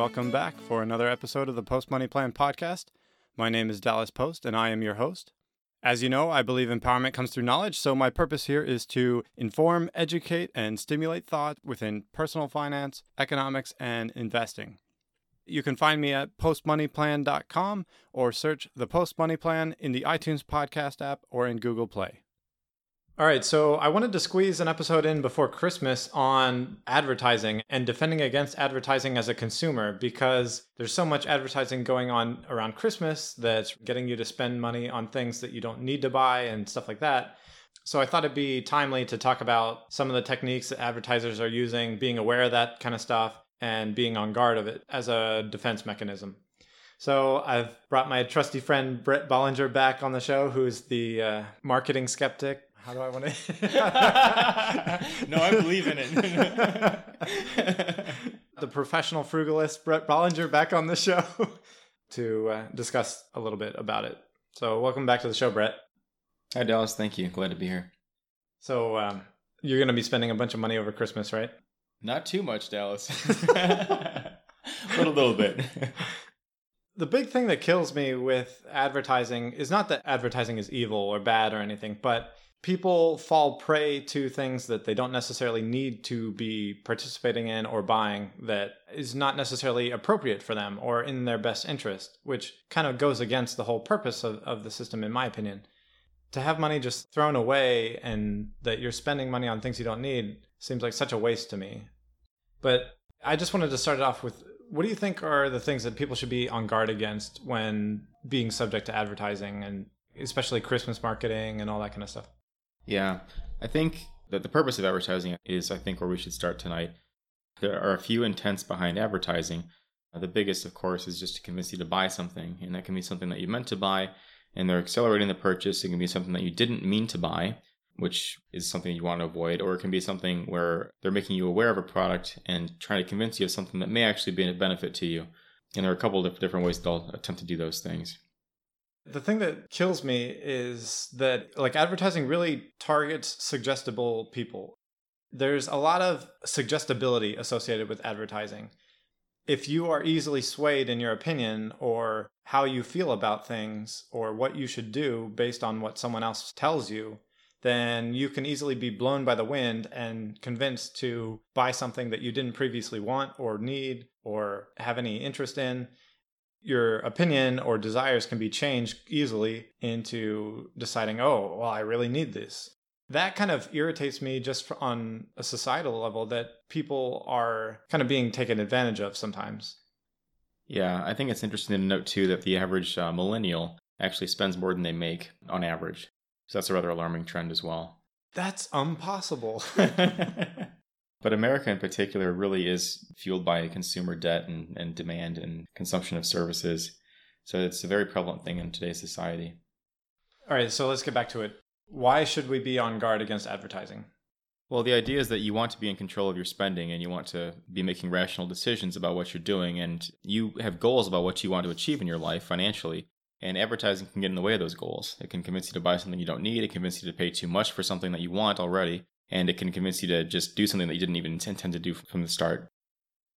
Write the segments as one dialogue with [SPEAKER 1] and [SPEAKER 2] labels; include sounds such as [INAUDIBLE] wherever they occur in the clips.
[SPEAKER 1] Welcome back for another episode of the Post Money Plan podcast. My name is Dallas Post, and I am your host. As you know, I believe empowerment comes through knowledge, so my purpose here is to inform, educate, and stimulate thought within personal finance, economics, and investing. You can find me at postmoneyplan.com or search the Post Money Plan in the iTunes podcast app or in Google Play. All right, so I wanted to squeeze an episode in before Christmas on advertising and defending against advertising as a consumer because there's so much advertising going on around Christmas that's getting you to spend money on things that you don't need to buy and stuff like that. So I thought it'd be timely to talk about some of the techniques that advertisers are using, being aware of that kind of stuff, and being on guard of it as a defense mechanism. So I've brought my trusty friend Brett Bollinger back on the show, who's the uh, marketing skeptic how do I want to? [LAUGHS]
[SPEAKER 2] no, I believe in it. [LAUGHS]
[SPEAKER 1] the professional frugalist Brett Bollinger back on the show [LAUGHS] to uh, discuss a little bit about it. So, welcome back to the show, Brett.
[SPEAKER 2] Hi, Dallas. Thank you. Glad to be here.
[SPEAKER 1] So, um, you're going to be spending a bunch of money over Christmas, right?
[SPEAKER 2] Not too much, Dallas. But a little, little bit.
[SPEAKER 1] The big thing that kills me with advertising is not that advertising is evil or bad or anything, but people fall prey to things that they don't necessarily need to be participating in or buying that is not necessarily appropriate for them or in their best interest, which kind of goes against the whole purpose of, of the system, in my opinion. To have money just thrown away and that you're spending money on things you don't need seems like such a waste to me. But I just wanted to start it off with what do you think are the things that people should be on guard against when being subject to advertising and especially Christmas marketing and all that kind of stuff?
[SPEAKER 2] Yeah, I think that the purpose of advertising is, I think, where we should start tonight. There are a few intents behind advertising. The biggest, of course, is just to convince you to buy something, and that can be something that you meant to buy, and they're accelerating the purchase. It can be something that you didn't mean to buy, which is something you want to avoid, or it can be something where they're making you aware of a product and trying to convince you of something that may actually be a benefit to you. And there are a couple of different ways they'll attempt to do those things.
[SPEAKER 1] The thing that kills me is that like advertising really targets suggestible people. There's a lot of suggestibility associated with advertising. If you are easily swayed in your opinion or how you feel about things or what you should do based on what someone else tells you, then you can easily be blown by the wind and convinced to buy something that you didn't previously want or need or have any interest in your opinion or desires can be changed easily into deciding, oh, well, I really need this. That kind of irritates me just on a societal level that people are kind of being taken advantage of sometimes.
[SPEAKER 2] Yeah, I think it's interesting to note too that the average uh, millennial actually spends more than they make on average. So that's a rather alarming trend as well.
[SPEAKER 1] That's impossible. [LAUGHS] [LAUGHS]
[SPEAKER 2] But America in particular really is fueled by consumer debt and, and demand and consumption of services. So it's a very prevalent thing in today's society.
[SPEAKER 1] All right, so let's get back to it. Why should we be on guard against advertising?
[SPEAKER 2] Well, the idea is that you want to be in control of your spending and you want to be making rational decisions about what you're doing and you have goals about what you want to achieve in your life financially. And advertising can get in the way of those goals. It can convince you to buy something you don't need. It can convince you to pay too much for something that you want already and it can convince you to just do something that you didn't even intend to do from the start.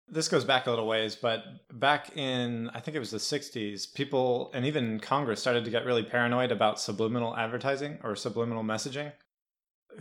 [SPEAKER 1] This goes back a little ways, but back in, I think it was the 60s, people and even Congress started to get really paranoid about subliminal advertising or subliminal messaging.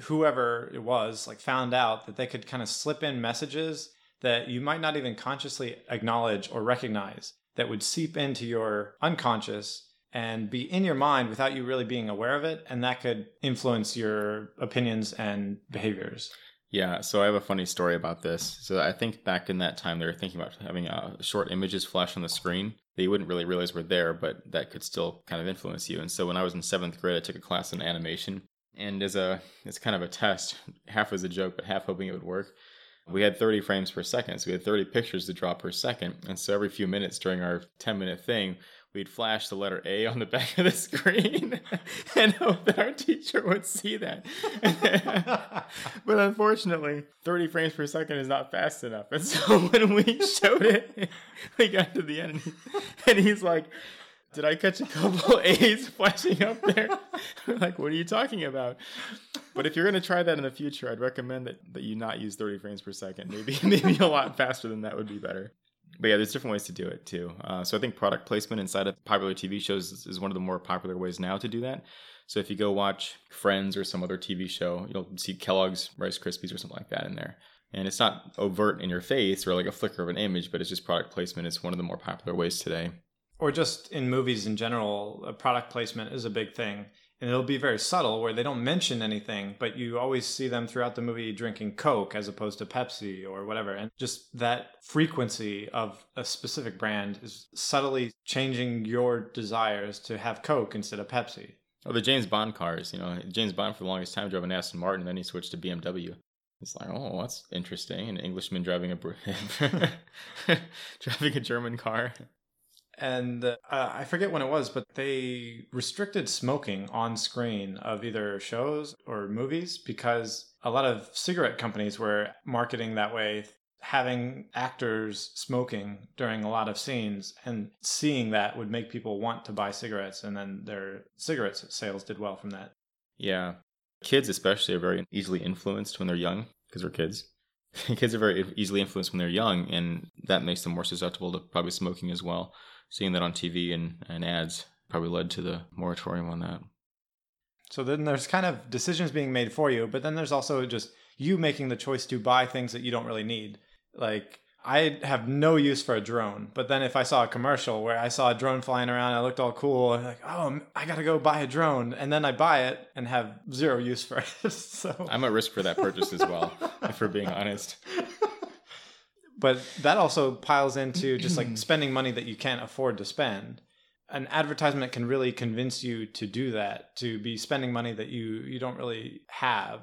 [SPEAKER 1] Whoever it was, like, found out that they could kind of slip in messages that you might not even consciously acknowledge or recognize that would seep into your unconscious and be in your mind without you really being aware of it. And that could influence your opinions and behaviors.
[SPEAKER 2] Yeah, so I have a funny story about this. So I think back in that time, they were thinking about having uh, short images flash on the screen that you wouldn't really realize were there, but that could still kind of influence you. And so when I was in seventh grade, I took a class in animation, and as a it's kind of a test, half was a joke, but half hoping it would work. We had 30 frames per second, so we had 30 pictures to draw per second. And so every few minutes during our 10 minute thing, we'd flash the letter A on the back of the [LAUGHS] screen [LAUGHS] and hope that our teacher would see that. [LAUGHS] but unfortunately, 30 frames per second is not fast enough. And so when we showed it, we got to the end and, he, and he's like, did I catch a couple A's flashing up there? like, what are you talking about? But if you're going to try that in the future, I'd recommend that, that you not use 30 frames per second. Maybe maybe a lot faster than that would be better But yeah, there's different ways to do it too. Uh, so I think product placement inside of popular TV shows is, is one of the more popular ways now to do that. So if you go watch Friends or some other TV show, you'll see Kellogg's Rice Krispies or something like that in there. And it's not overt in your face or like a flicker of an image, but it's just product placement. It's one of the more popular ways today.
[SPEAKER 1] Or just in movies in general, product placement is a big thing. And it'll be very subtle where they don't mention anything, but you always see them throughout the movie drinking Coke as opposed to Pepsi or whatever. And just that frequency of a specific brand is subtly changing your desires to have Coke instead of Pepsi.
[SPEAKER 2] Oh, the James Bond cars. You know, James Bond for the longest time drove an Aston Martin, and then he switched to BMW. It's like, oh, that's interesting. An Englishman driving a [LAUGHS] driving a German car.
[SPEAKER 1] And uh, I forget when it was, but they restricted smoking on screen of either shows or movies because a lot of cigarette companies were marketing that way, having actors smoking during a lot of scenes, and seeing that would make people want to buy cigarettes, and then their cigarette sales did well from that.
[SPEAKER 2] Yeah, Kids, especially, are very easily influenced when they're young because they're kids. [LAUGHS] kids are very easily influenced when they're young, and that makes them more susceptible to probably smoking as well. Seeing that on TV and, and ads probably led to the moratorium on that.
[SPEAKER 1] So then there's kind of decisions being made for you, but then there's also just you making the choice to buy things that you don't really need. Like I have no use for a drone, but then if I saw a commercial where I saw a drone flying around, I looked all cool, I'm like, oh, I gotta go buy a drone, and then I buy it and have zero use for it. [LAUGHS] so
[SPEAKER 2] I'm at risk for that purchase as well, [LAUGHS] if we're being honest.
[SPEAKER 1] But that also piles into [CLEARS THROAT] just like spending money that you can't afford to spend. An advertisement can really convince you to do that, to be spending money that you you don't really have.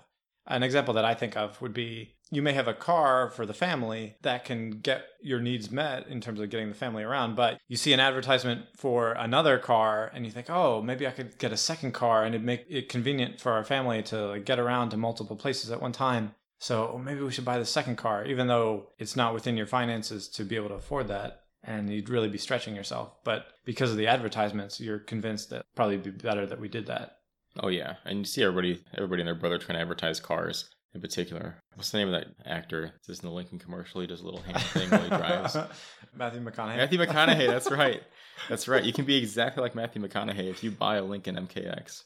[SPEAKER 1] An example that I think of would be you may have a car for the family that can get your needs met in terms of getting the family around, but you see an advertisement for another car and you think, oh, maybe I could get a second car and it'd make it convenient for our family to get around to multiple places at one time. So maybe we should buy the second car, even though it's not within your finances to be able to afford that. And you'd really be stretching yourself. But because of the advertisements, you're convinced that probably be better that we did that.
[SPEAKER 2] Oh yeah, and you see everybody, everybody and their brother trying to advertise cars in particular. What's the name of that actor? This in the Lincoln commercial. He does a little hand thing while he drives. [LAUGHS]
[SPEAKER 1] Matthew McConaughey.
[SPEAKER 2] Matthew McConaughey. That's [LAUGHS] right. That's right. You can be exactly like Matthew McConaughey if you buy a Lincoln MKX.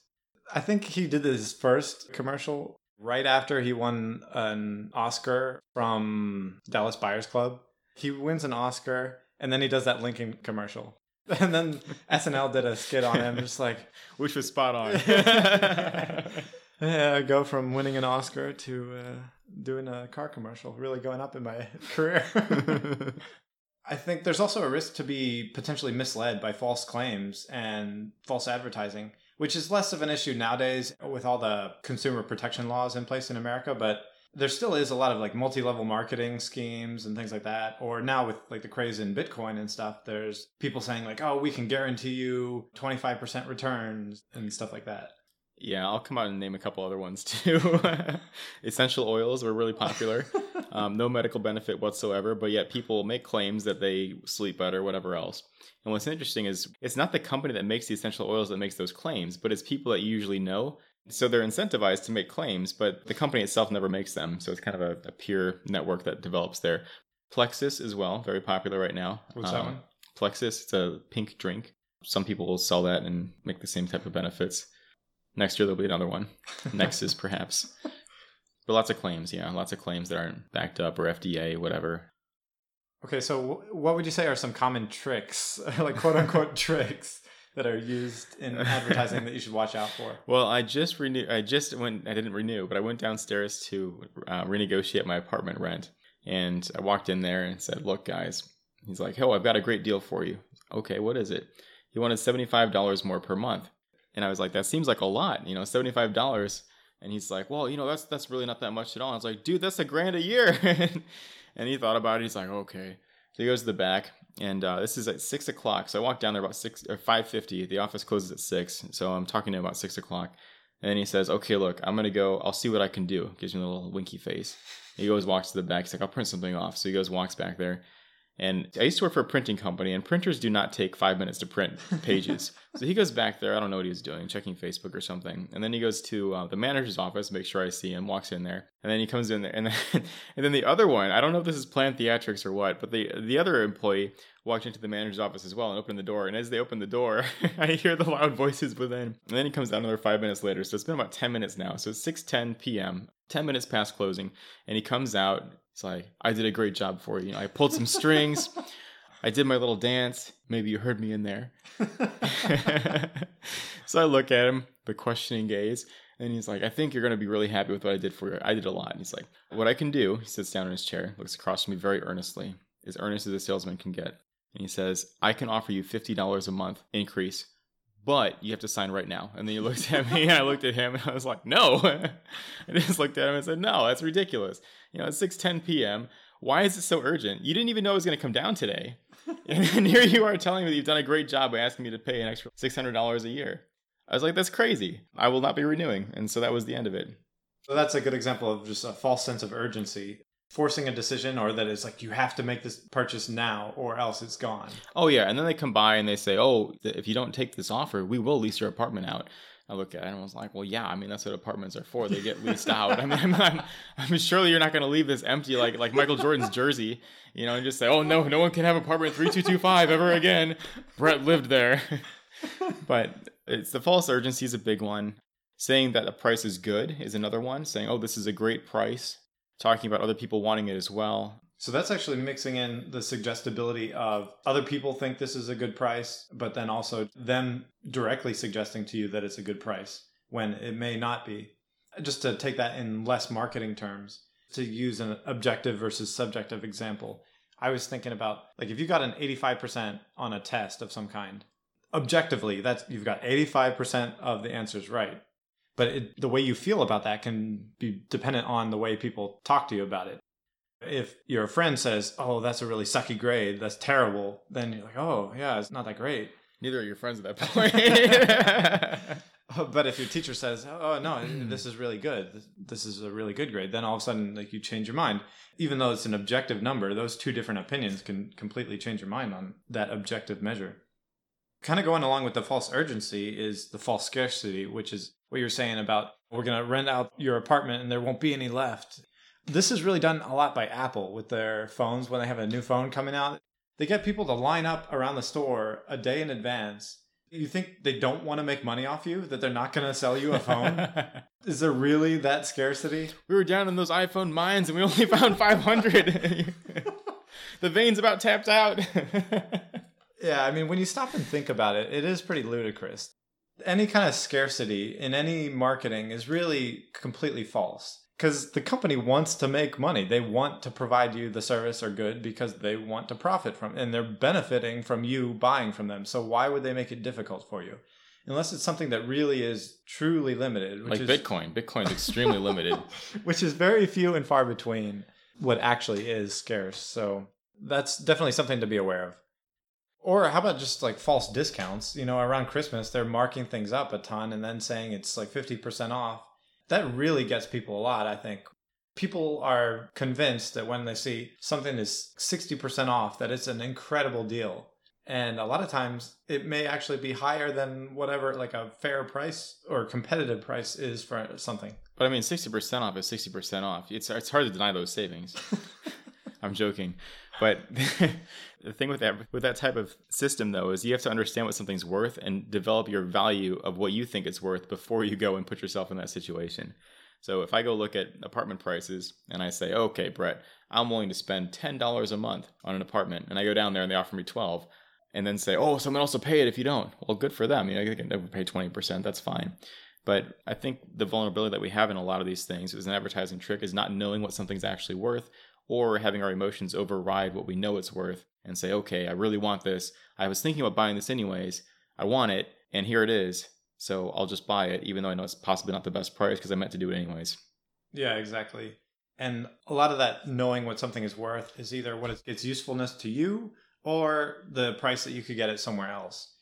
[SPEAKER 1] I think he did his first commercial right after he won an Oscar from Dallas Buyers Club. He wins an Oscar and then he does that Lincoln commercial. [LAUGHS] And then SNL did a skit on him, just like [LAUGHS]
[SPEAKER 2] which was spot on. [LAUGHS]
[SPEAKER 1] yeah, go from winning an Oscar to uh, doing a car commercial, really going up in my career. I think there's also a risk to be potentially misled by false claims and false advertising, which is less of an issue nowadays with all the consumer protection laws in place in America, but there still is a lot of like multi-level marketing schemes and things like that. Or now with like the craze in bitcoin and stuff there's people saying like oh we can guarantee you 25% returns and stuff like that
[SPEAKER 2] yeah, I'll come out and name a couple other ones [LAUGHS] too. Essential oils were really popular. [LAUGHS] Um, no medical benefit whatsoever, but yet people make claims that they sleep better, whatever else. And what's interesting is it's not the company that makes the essential oils that makes those claims, but it's people that you usually know. So they're incentivized to make claims, but the company itself never makes them. So it's kind of a, a peer network that develops there. Plexus as well, very popular right now.
[SPEAKER 1] What's um, that one?
[SPEAKER 2] Plexus, it's a pink drink. Some people will sell that and make the same type of benefits. Next year there'll be another one. [LAUGHS] Nexus, perhaps. But lots of claims, yeah, lots of claims that aren't backed up or FDA, whatever.
[SPEAKER 1] Okay, so what would you say are some common tricks, [LAUGHS] like quote unquote [LAUGHS] tricks, that are used in advertising that you should watch out for?
[SPEAKER 2] Well, I just renewed. I just went. I didn't renew, but I went downstairs to uh, renegotiate my apartment rent, and I walked in there and said, "Look, guys." He's like, "Oh, I've got a great deal for you." Okay, what is it? He wanted seventy five dollars more per month. And I was like, that seems like a lot, you know, $75. And he's like, well, you know, that's that's really not that much at all. I was like, dude, that's a grand a year. [LAUGHS] and he thought about it. He's like, okay. So he goes to the back, and uh, this is at six o'clock. So I walk down there about six or five fifty. The office closes at six, so I'm talking to him about six o'clock. And then he says, okay, look, I'm gonna go. I'll see what I can do. Gives me a little winky face. He goes, walks to the back. He's like, I'll print something off. So he goes, walks back there, And I used to work for a printing company, and printers do not take five minutes to print [LAUGHS] pages. so he goes back there. I don't know what he was doing, checking Facebook or something. And then he goes to uh, the manager's office, make sure I see him, walks in there, and then he comes in there. And then, [LAUGHS] and then the other one, I don't know if this is planned theatrics or what, but the the other employee walked into the manager's office as well and opened the door. And as they open the door, [LAUGHS] I hear the loud voices within. And then he comes down another five minutes later. So it's been about 10 minutes now. So it's 6:10 p.m. 10 minutes past closing, and he comes out. He's like, "I did a great job for you. you know, I pulled some strings." I did my little dance. Maybe you heard me in there. [LAUGHS] so I look at him, the questioning gaze, and he's like, I think you're going to be really happy with what I did for you. I did a lot. And he's like, What I can do, he sits down in his chair, looks across from me very earnestly, as earnest as a salesman can get. And he says, I can offer you $50 a month increase, but you have to sign right now. And then he looked at me and I looked at him and I was like, No. [LAUGHS] I just looked at him and said, No, that's ridiculous. You know, it's 6 10 p.m. Why is it so urgent? You didn't even know it was going to come down today. [LAUGHS] and here you are telling me that you've done a great job by asking me to pay an extra $600 a year. I was like, that's crazy. I will not be renewing. And so that was the end of it.
[SPEAKER 1] So that's a good example of just a false sense of urgency, forcing a decision, or that it's like you have to make this purchase now or else it's gone.
[SPEAKER 2] Oh, yeah. And then they come by and they say, oh, if you don't take this offer, we will lease your apartment out. I look at it and I was like, well, yeah, I mean, that's what apartments are for. They get leased [LAUGHS] out. I mean, I'm, I'm, I'm surely you're not going to leave this empty like like Michael Jordan's jersey, you know, and just say, oh, no, no one can have apartment 3225 ever again. Brett lived there. [LAUGHS] but it's the false urgency is a big one. Saying that the price is good is another one. Saying, oh, this is a great price. Talking about other people wanting it as well.
[SPEAKER 1] So that's actually mixing in the suggestibility of other people think this is a good price, but then also them directly suggesting to you that it's a good price when it may not be. Just to take that in less marketing terms, to use an objective versus subjective example, I was thinking about like if you got an 85% on a test of some kind, objectively, that's you've got 85% of the answers right. But it, the way you feel about that can be dependent on the way people talk to you about it. If your friend says, "Oh, that's a really sucky grade. That's terrible," then you're like, "Oh, yeah, it's not that great."
[SPEAKER 2] Neither are your friends at that [LAUGHS] point. [LAUGHS]
[SPEAKER 1] but if your teacher says, "Oh no, hmm. this is really good. This is a really good grade," then all of a sudden, like you change your mind. Even though it's an objective number, those two different opinions can completely change your mind on that objective measure. Kind of going along with the false urgency is the false scarcity, which is what you're saying about we're going to rent out your apartment and there won't be any left. This is really done a lot by Apple with their phones when they have a new phone coming out. They get people to line up around the store a day in advance. You think they don't want to make money off you, that they're not going to sell you a phone? [LAUGHS] is there really that scarcity?
[SPEAKER 2] We were down in those iPhone mines and we only found 500. [LAUGHS] the vein's about tapped out. [LAUGHS]
[SPEAKER 1] yeah, I mean, when you stop and think about it, it is pretty ludicrous. Any kind of scarcity in any marketing is really completely false because the company wants to make money. They want to provide you the service or good because they want to profit from it, and they're benefiting from you buying from them. So why would they make it difficult for you? Unless it's something that really is truly limited,
[SPEAKER 2] like
[SPEAKER 1] is,
[SPEAKER 2] Bitcoin. Bitcoin's extremely limited, [LAUGHS]
[SPEAKER 1] which is very few and far between what actually is scarce. So that's definitely something to be aware of. Or how about just like false discounts? You know, around Christmas, they're marking things up a ton and then saying it's like 50% off that really gets people a lot, I think. People are convinced that when they see something is 60% off, that it's an incredible deal. And a lot of times it may actually be higher than whatever like a fair price or competitive price is for something.
[SPEAKER 2] But I mean, 60% off is 60% off. It's, it's hard to deny those savings. [LAUGHS] I'm joking. But [LAUGHS] the thing with that with that type of system though is you have to understand what something's worth and develop your value of what you think it's worth before you go and put yourself in that situation. So if I go look at apartment prices and I say, okay, Brett, I'm willing to spend ten dollars a month on an apartment, and I go down there and they offer me twelve, and then say, oh, someone else will pay it if you don't. Well, good for them. You know, they can never pay twenty percent. That's fine. But I think the vulnerability that we have in a lot of these things is an advertising trick is not knowing what something's actually worth or having our emotions override what we know it's worth and say, okay, I really want this. I was thinking about buying this anyways. I want it, and here it is. So I'll just buy it, even though I know it's possibly not the best price because I meant to do it anyways.
[SPEAKER 1] Yeah, exactly. And a lot of that knowing what something is worth is either what its usefulness to you or the price that you could get it somewhere else.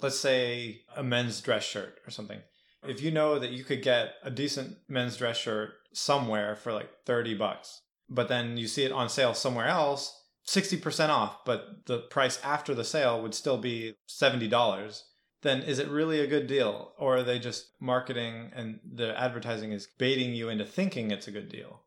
[SPEAKER 1] Let's say a men's dress shirt or something. If you know that you could get a decent men's dress shirt somewhere for like 30 bucks, but then you see it on sale somewhere else 60% off, but the price after the sale would still be $70, then is it really a good deal? Or are they just marketing and the advertising is baiting you into thinking it's a good deal?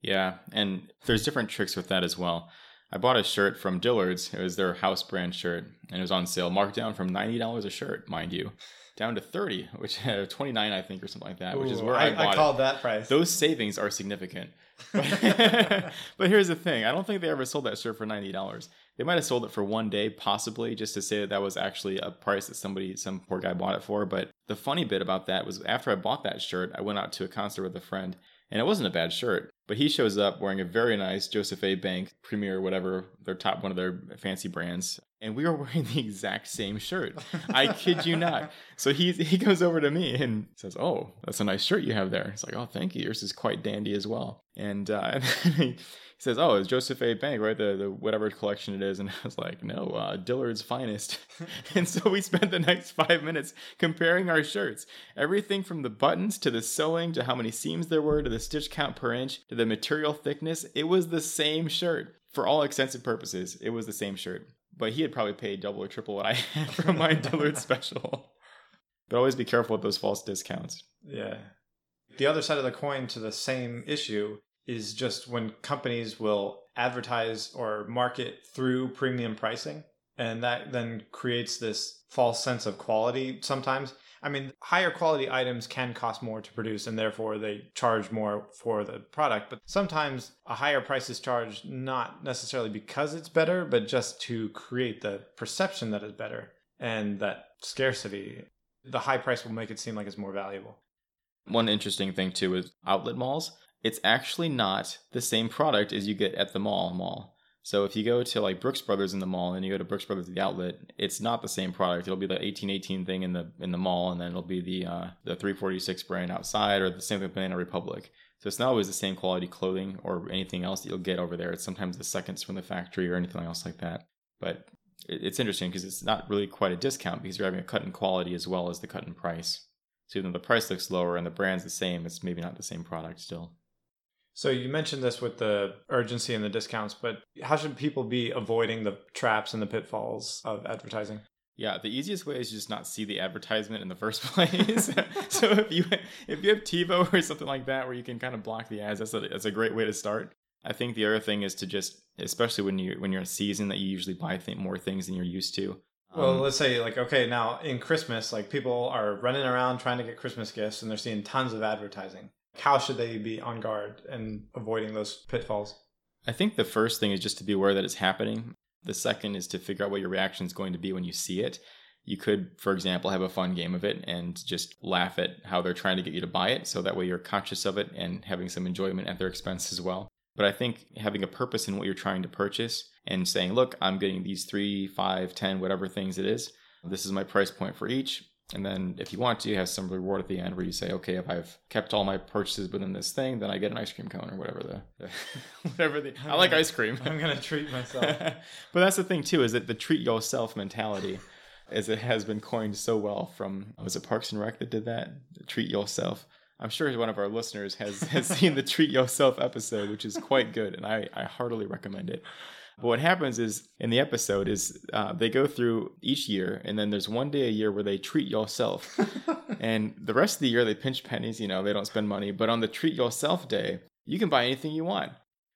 [SPEAKER 2] Yeah, and there's different tricks with that as well. I bought a shirt from Dillard's. It was their house brand shirt, and it was on sale, marked down from ninety dollars a shirt, mind you, down to thirty, which [LAUGHS] uh, twenty nine, I think, or something like that, Ooh, which is where I, I
[SPEAKER 1] I called
[SPEAKER 2] it.
[SPEAKER 1] that price.
[SPEAKER 2] Those savings are significant. [LAUGHS] But, here's the thing: I don't think they ever sold that shirt for ninety dollars. They might have sold it for one day, possibly, just to say that that was actually a price that somebody, some poor guy, bought it for. But the funny bit about that was after I bought that shirt, I went out to a concert with a friend, and it wasn't a bad shirt. But he shows up wearing a very nice Joseph A. Bank Premier, whatever their top one of their fancy brands, and we were [LAUGHS] wearing the exact same shirt. I kid you not. So he he goes over to me and says, "Oh, that's a nice shirt you have there." It's like, "Oh, thank you. Yours is quite dandy as well." And, uh, [LAUGHS] says, "Oh, it's Joseph A. Bank, right? The the whatever collection it is." And [LAUGHS] I was like, "No, uh, Dillard's finest." [LAUGHS] [LAUGHS] and so we spent the next five minutes comparing our shirts, everything from the buttons to the sewing to how many seams there were to the stitch count per inch to the material thickness. It was the same shirt for all extensive purposes. It was the same shirt, but he had probably paid double or triple what I had for my Dillard special. But always be careful with those false discounts.
[SPEAKER 1] Yeah. The other side of the coin to the same issue is just when companies will advertise or market through premium pricing and that then creates this false sense of quality sometimes. I mean higher quality items can cost more to produce and therefore they charge more for the product but sometimes a higher price is charged not necessarily because it's better but just to create the perception that it's better and that scarcity the high price will make it seem like it's more valuable.
[SPEAKER 2] One interesting thing too is outlet malls it's actually not the same product as you get at the mall mall. So if you go to like Brooks Brothers in the mall and you go to Brooks Brothers the outlet, it's not the same product. It'll be the 1818 thing in the in the mall, and then it'll be the uh, the 346 brand outside, or the same thing with Banana Republic. So it's not always the same quality clothing or anything else that you'll get over there. It's sometimes the seconds from the factory or anything else like that. But it's interesting because it's not really quite a discount because you're having a cut in quality as well as the cut in price. So even though the price looks lower and the brand's the same, it's maybe not the same product still.
[SPEAKER 1] So you mentioned this with the urgency and the discounts, but how should people be avoiding the traps and the pitfalls of advertising?
[SPEAKER 2] Yeah, the easiest way is just not see the advertisement in the first [LAUGHS] place. [LAUGHS] so if you if you have TiVo or something like that where you can kind of block the ads, that's a that's a great way to start. I think the other thing is to just, especially when you when you're in season, that you usually buy th- more things than you're used to.
[SPEAKER 1] Well, um, let's say like okay, now in Christmas, like people are running around trying to get Christmas gifts, and they're seeing tons of advertising. How should they be on guard and avoiding those pitfalls?
[SPEAKER 2] I think the first thing is just to be aware that it's happening. The second is to figure out what your reaction is going to be when you see it. You could, for example, have a fun game of it and just laugh at how they're trying to get you to buy it. So that way you're conscious of it and having some enjoyment at their expense as well. But I think having a purpose in what you're trying to purchase and saying, look, I'm getting these three, five, ten, whatever things it is. This is my price point for each. And then if you want to, you have some reward at the end where you say, okay, if I've kept all my purchases within this thing, then I get an ice cream cone or whatever the, [LAUGHS] whatever the I like ice cream.
[SPEAKER 1] I'm gonna treat myself. [LAUGHS]
[SPEAKER 2] but that's the thing too, is that the treat yourself mentality, as it has been coined so well from was it Parks and Rec that did that? Treat yourself. I'm sure one of our listeners has has seen the [LAUGHS] treat yourself episode, which is quite good, and I, I heartily recommend it. But what happens is in the episode is uh, they go through each year, and then there's one day a year where they treat yourself, [LAUGHS] and the rest of the year they pinch pennies. You know, they don't spend money. But on the treat yourself day, you can buy anything you want.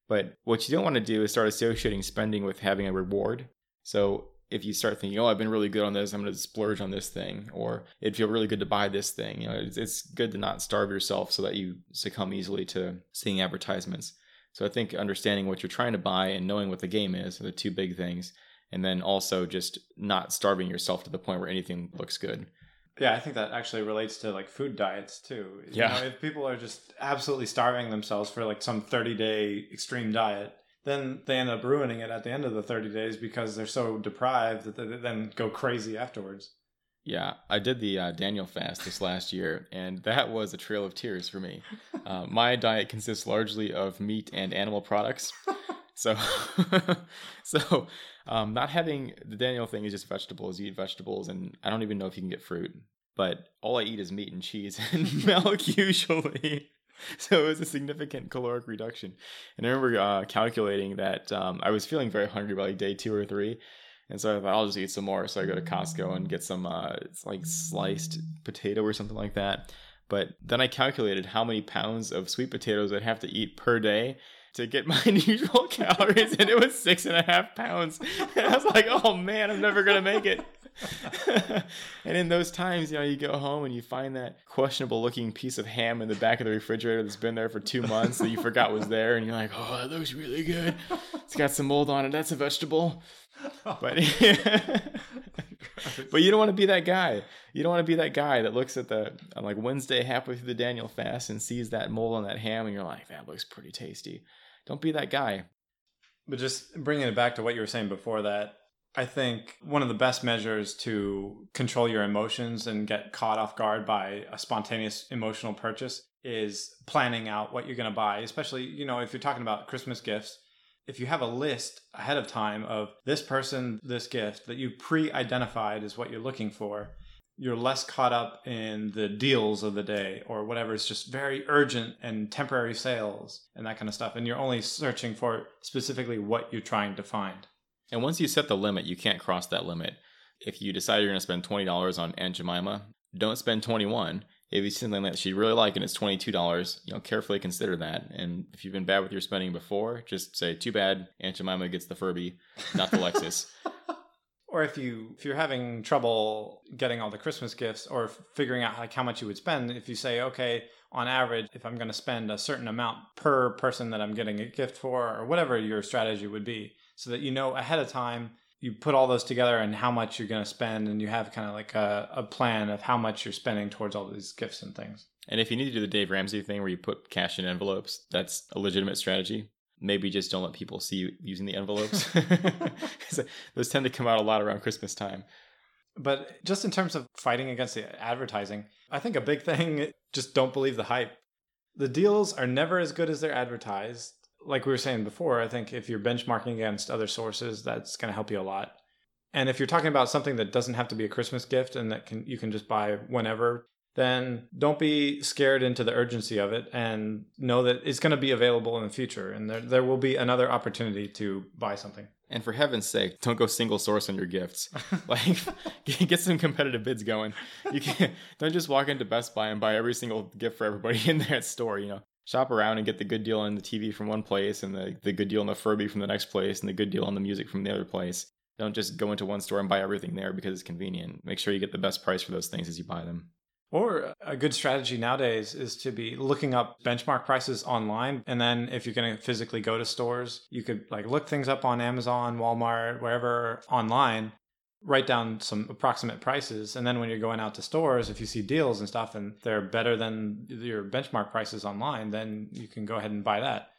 [SPEAKER 2] But what you don't want to do is start associating spending with having a reward. So if you start thinking, oh, I've been really good on this, I'm going to splurge on this thing, or it'd feel really good to buy this thing. You know, it's, it's good to not starve yourself so that you succumb easily to seeing advertisements. So I think understanding what you're trying to buy and knowing what the game is are the two big things. And then also just not starving yourself to the point where anything looks good.
[SPEAKER 1] Yeah, I think that actually relates to like food diets too.
[SPEAKER 2] Yeah.
[SPEAKER 1] You know, if people are just absolutely starving themselves for like some 30 day extreme diet, then they end up ruining it at the end of the 30 days because they're so deprived that they then go crazy afterwards.
[SPEAKER 2] Yeah, I did the uh, Daniel fast this last year, and that was a trail of tears for me. [LAUGHS] Uh, my diet consists largely of meat and animal products, [LAUGHS] so [LAUGHS] so um, not having the Daniel thing is just vegetables. You eat vegetables, and I don't even know if you can get fruit. But all I eat is meat and cheese and milk usually. so it was a significant caloric reduction. And I remember uh, calculating that um, I was feeling very hungry by like day two or three. And so I thought I'll just eat some more. So I go to Costco and get some uh, it's like sliced potato or something like that. But then I calculated how many pounds of sweet potatoes I'd have to eat per day to get my [LAUGHS] usual calories, and it was six and a half pounds. And I was like, oh man, I'm never gonna make it. [LAUGHS] and in those times, you know, you go home and you find that questionable looking piece of ham in the back of the refrigerator that's been there for two months that you forgot was there, and you're like, oh, that looks really good. It's got some mold on it. That's a vegetable. But [LAUGHS] but you don't want to be that guy. You don't want to be that guy that looks at the on like Wednesday halfway through the Daniel fast and sees that mole on that ham, and you're like, that looks pretty tasty. Don't be that guy.
[SPEAKER 1] But just bringing it back to what you were saying before that, I think one of the best measures to control your emotions and get caught off guard by a spontaneous emotional purchase is planning out what you're going to buy, especially, you know, if you're talking about Christmas gifts. If you have a list ahead of time of this person, this gift that you pre identified as what you're looking for, you're less caught up in the deals of the day or whatever. It's just very urgent and temporary sales and that kind of stuff. And you're only searching for specifically what you're trying to find.
[SPEAKER 2] And once you set the limit, you can't cross that limit. If you decide you're going to spend $20 on Aunt Jemima, don't spend 21. If you see something that she really like and it's $22, you know, carefully consider that. And if you've been bad with your spending before, just say, too bad, Aunt Jemima gets the Furby, not the Lexus. [LAUGHS]
[SPEAKER 1] or if you if you're having trouble getting all the christmas gifts or figuring out like how much you would spend if you say okay on average if i'm going to spend a certain amount per person that i'm getting a gift for or whatever your strategy would be so that you know ahead of time you put all those together and how much you're going to spend and you have kind of like a, a plan of how much you're spending towards all these gifts and things.
[SPEAKER 2] And if you need to do the dave ramsey thing where you put cash in envelopes that's a legitimate strategy. Maybe just don't let people see you using the envelopes. [LAUGHS] [LAUGHS] Those tend to come out a lot around christmas time.
[SPEAKER 1] But just in terms of fighting against the advertising i think a big thing [LAUGHS] just don't believe the hype. The deals are never as good as they're advertised like we were saying before, I think if you're benchmarking against other sources, that's going to help you a lot. And if you're talking about something that doesn't have to be a Christmas gift and that can you can just buy whenever, then don't be scared into the urgency of it and know that it's going to be available in the future and there, there will be another opportunity to buy something.
[SPEAKER 2] And for heaven's sake, don't go single source on your gifts. [LAUGHS] like, [LAUGHS] get some competitive bids going. You can't don't just walk into Best Buy and buy every single gift for everybody [LAUGHS] in that store. You know, shop around and get the good deal on the TV from one place and the, the good deal on the Furby from the next place and the good deal on the music from the other place. Don't just go into one store and buy everything there because it's convenient. Make sure you get the best price for those things as you buy them.
[SPEAKER 1] Or a good strategy nowadays is to be looking up benchmark prices online. And then if you're going to physically go to stores, you could like look things up on Amazon, Walmart, wherever online write down some approximate prices and then when you're going out to stores if you see deals and stuff and they're better than your benchmark prices online then you can go ahead and buy that.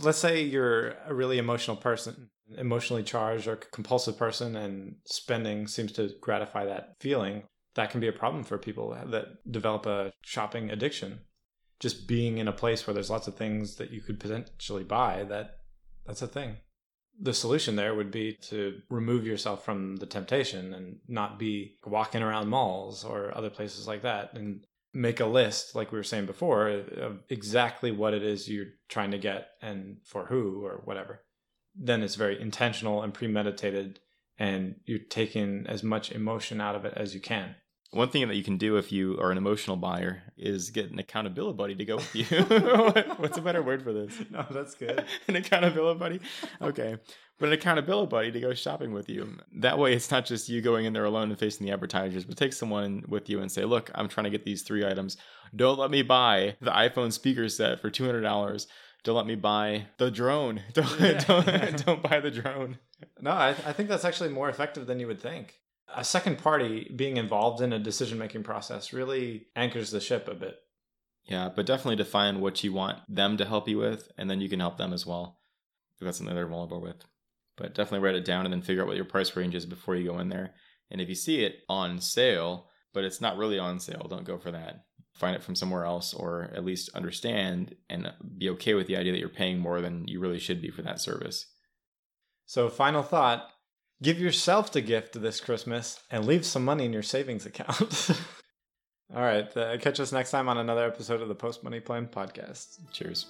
[SPEAKER 1] Let's say you're a really emotional person emotionally charged or compulsive person and spending seems to gratify that feeling. That can be a problem for people that develop a shopping addiction. Just being in a place where there's lots of things that you could potentially buy that that's a thing the solution there would be to remove yourself from the temptation and not be walking around malls or other places like that and make a list like we were saying before of exactly what it is you're trying to get and for who or whatever. Then it's very intentional and premeditated and you're taking as much emotion out of it as you can
[SPEAKER 2] one thing that you can do if you are an emotional buyer is get an accountability buddy to go with you. [LAUGHS] What's a better word for this? [LAUGHS]
[SPEAKER 1] No, that's good. [LAUGHS]
[SPEAKER 2] an accountability buddy? Okay. But an accountability buddy to go shopping with you. That way, it's not just you going in there alone and facing the advertisers, but take someone with you and say, Look, I'm trying to get these three items. Don't let me buy the iPhone speaker set for $200. Don't let me buy the drone. Don't, yeah. don't, don't buy the drone.
[SPEAKER 1] No, I, I think that's actually more effective than you would think a second party being involved in a decision making process really anchors the ship a bit.
[SPEAKER 2] Yeah, but definitely define what you want them to help you with, and then you can help them as well. If that's something they're vulnerable with. But definitely write it down and then figure out what your price range is before you go in there. And if you see it on sale, but it's not really on sale, don't go for that. Find it from somewhere else, or at least understand and be okay with the idea that you're paying more than you really should be for that service.
[SPEAKER 1] So, final thought Give yourself the gift this Christmas and leave some money in your savings account. [LAUGHS] All right. Uh, catch us next time on another episode of the Post Money Plan podcast.
[SPEAKER 2] Cheers.